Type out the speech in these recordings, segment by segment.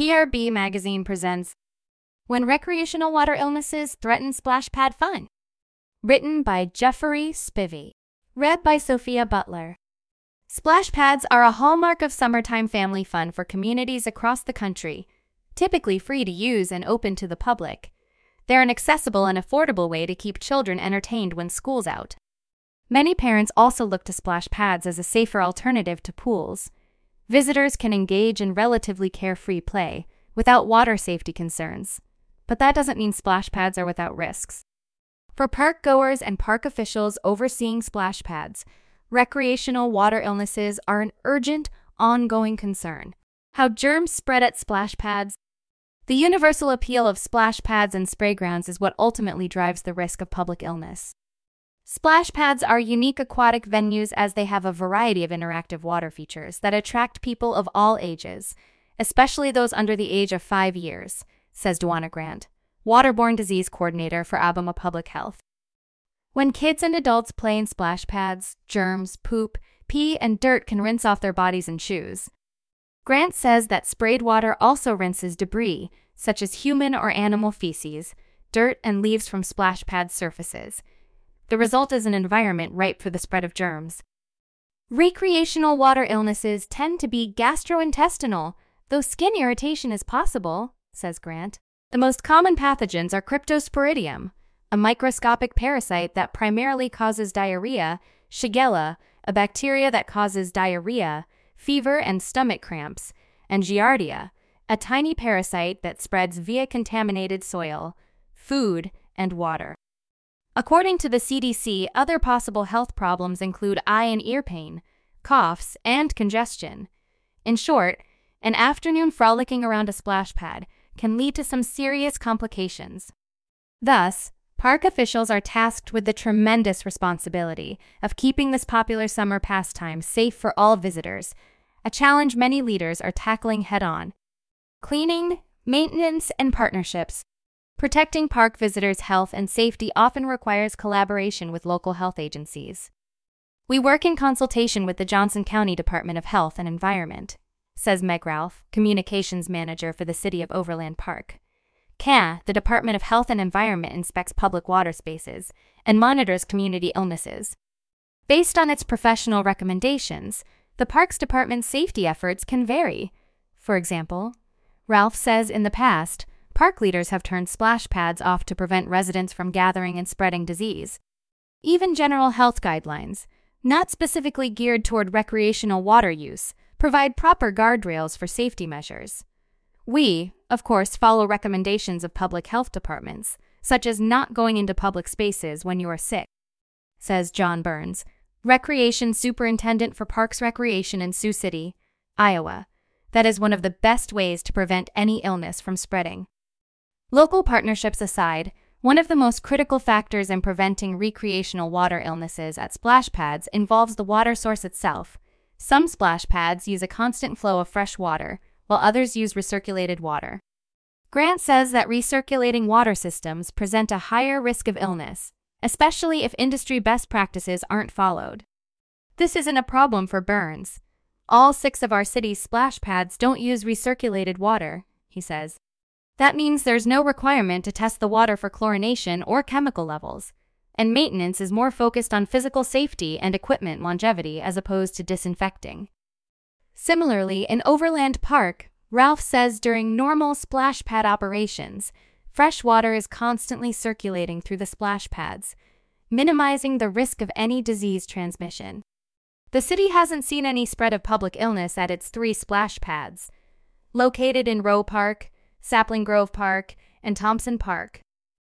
PRB Magazine presents When Recreational Water Illnesses Threaten Splash Pad Fun. Written by Jeffrey Spivey. Read by Sophia Butler. Splash pads are a hallmark of summertime family fun for communities across the country, typically free to use and open to the public. They're an accessible and affordable way to keep children entertained when school's out. Many parents also look to splash pads as a safer alternative to pools. Visitors can engage in relatively carefree play without water safety concerns, but that doesn't mean splash pads are without risks. For park goers and park officials overseeing splash pads, recreational water illnesses are an urgent, ongoing concern. How germs spread at splash pads. The universal appeal of splash pads and spray grounds is what ultimately drives the risk of public illness. Splash pads are unique aquatic venues as they have a variety of interactive water features that attract people of all ages, especially those under the age of five years, says Duana Grant, waterborne disease coordinator for Alabama Public Health. When kids and adults play in splash pads, germs, poop, pee, and dirt can rinse off their bodies and shoes. Grant says that sprayed water also rinses debris, such as human or animal feces, dirt, and leaves from splash pad surfaces the result is an environment ripe for the spread of germs. Recreational water illnesses tend to be gastrointestinal, though skin irritation is possible, says Grant. The most common pathogens are Cryptosporidium, a microscopic parasite that primarily causes diarrhea, Shigella, a bacteria that causes diarrhea, fever, and stomach cramps, and Giardia, a tiny parasite that spreads via contaminated soil, food, and water. According to the CDC, other possible health problems include eye and ear pain, coughs, and congestion. In short, an afternoon frolicking around a splash pad can lead to some serious complications. Thus, park officials are tasked with the tremendous responsibility of keeping this popular summer pastime safe for all visitors, a challenge many leaders are tackling head on. Cleaning, maintenance, and partnerships Protecting park visitors' health and safety often requires collaboration with local health agencies. We work in consultation with the Johnson County Department of Health and Environment, says Meg Ralph, Communications Manager for the City of Overland Park. CA, the Department of Health and Environment inspects public water spaces and monitors community illnesses. Based on its professional recommendations, the Parks Department's safety efforts can vary. For example, Ralph says in the past, park leaders have turned splash pads off to prevent residents from gathering and spreading disease. Even general health guidelines, not specifically geared toward recreational water use, provide proper guardrails for safety measures. We, of course, follow recommendations of public health departments, such as not going into public spaces when you are sick, says John Burns, Recreation Superintendent for Parks Recreation in Sioux City, Iowa. That is one of the best ways to prevent any illness from spreading. Local partnerships aside, one of the most critical factors in preventing recreational water illnesses at splash pads involves the water source itself. Some splash pads use a constant flow of fresh water, while others use recirculated water. Grant says that recirculating water systems present a higher risk of illness, especially if industry best practices aren't followed. This isn't a problem for Burns. All six of our city's splash pads don't use recirculated water, he says. That means there's no requirement to test the water for chlorination or chemical levels, and maintenance is more focused on physical safety and equipment longevity as opposed to disinfecting. Similarly, in Overland Park, Ralph says during normal splash pad operations, fresh water is constantly circulating through the splash pads, minimizing the risk of any disease transmission. The city hasn't seen any spread of public illness at its three splash pads. Located in Roe Park, Sapling Grove Park, and Thompson Park.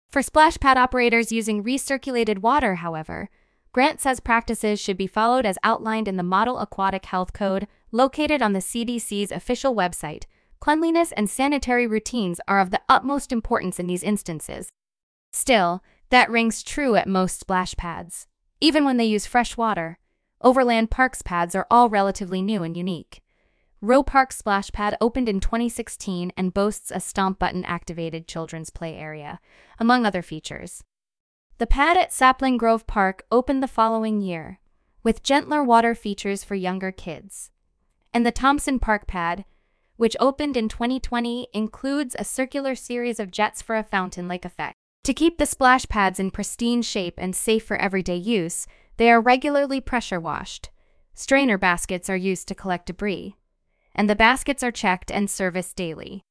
For splash pad operators using recirculated water, however, Grant says practices should be followed as outlined in the Model Aquatic Health Code located on the CDC's official website. Cleanliness and sanitary routines are of the utmost importance in these instances. Still, that rings true at most splash pads. Even when they use fresh water, Overland Parks pads are all relatively new and unique. Roe Park Splash Pad opened in 2016 and boasts a stomp button activated children's play area, among other features. The pad at Sapling Grove Park opened the following year, with gentler water features for younger kids. And the Thompson Park pad, which opened in 2020, includes a circular series of jets for a fountain-like effect. To keep the splash pads in pristine shape and safe for everyday use, they are regularly pressure washed. Strainer baskets are used to collect debris, and the baskets are checked and serviced daily.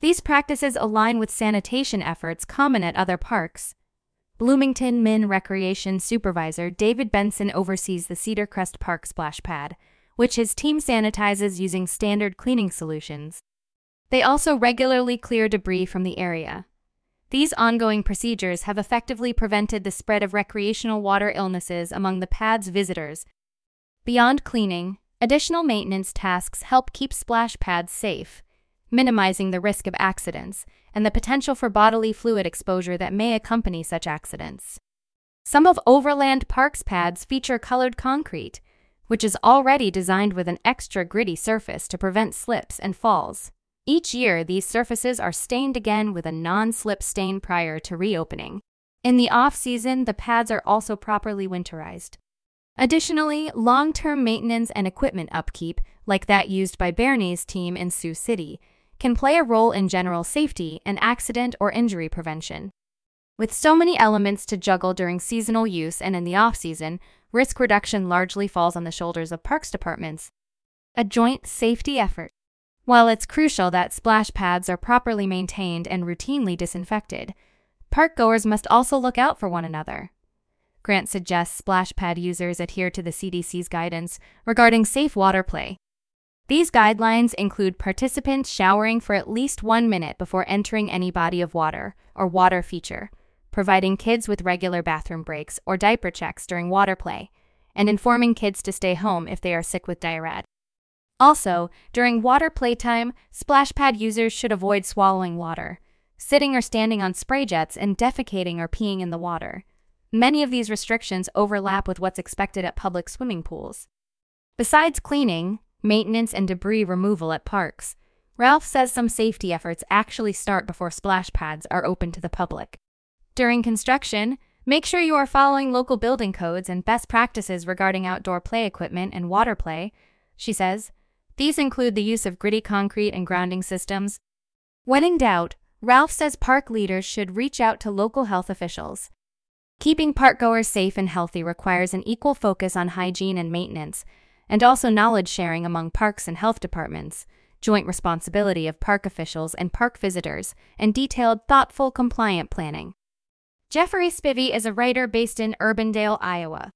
These practices align with sanitation efforts common at other parks. Bloomington Min Recreation Supervisor David Benson oversees the Cedar Crest Park splash pad, which his team sanitizes using standard cleaning solutions. They also regularly clear debris from the area. These ongoing procedures have effectively prevented the spread of recreational water illnesses among the pad's visitors. Beyond cleaning, additional maintenance tasks help keep splash pads safe, minimizing the risk of accidents and the potential for bodily fluid exposure that may accompany such accidents. Some of Overland Park's pads feature colored concrete, which is already designed with an extra gritty surface to prevent slips and falls. Each year, these surfaces are stained again with a non-slip stain prior to reopening. In the off-season, the pads are also properly winterized. Additionally, long-term maintenance and equipment upkeep, like that used by Burns's team in Sioux City, can play a role in general safety and accident or injury prevention. With so many elements to juggle during seasonal use and in the off-season, risk reduction largely falls on the shoulders of parks departments. A joint safety effort. While it's crucial that splash pads are properly maintained and routinely disinfected, park goers must also look out for one another. Grant suggests splash pad users adhere to the CDC's guidance regarding safe water play. These guidelines include participants showering for at least one minute before entering any body of water or water feature, providing kids with regular bathroom breaks or diaper checks during water play, and informing kids to stay home if they are sick with diarrhea. Also, during water playtime, splash pad users should avoid swallowing water, sitting or standing on spray jets, and defecating or peeing in the water. Many of these restrictions overlap with what's expected at public swimming pools. Besides cleaning, maintenance, and debris removal at parks, Ralph says some safety efforts actually start before splash pads are open to the public. During construction, make sure you are following local building codes and best practices regarding outdoor play equipment and water play, she says. These include the use of gritty concrete and grounding systems. When in doubt, Ralph says park leaders should reach out to local health officials. Keeping parkgoers safe and healthy requires an equal focus on hygiene and maintenance, and also knowledge sharing among parks and health departments, joint responsibility of park officials and park visitors, and detailed, thoughtful, compliant planning. Jeffrey Spivey is a writer based in Urbandale, Iowa.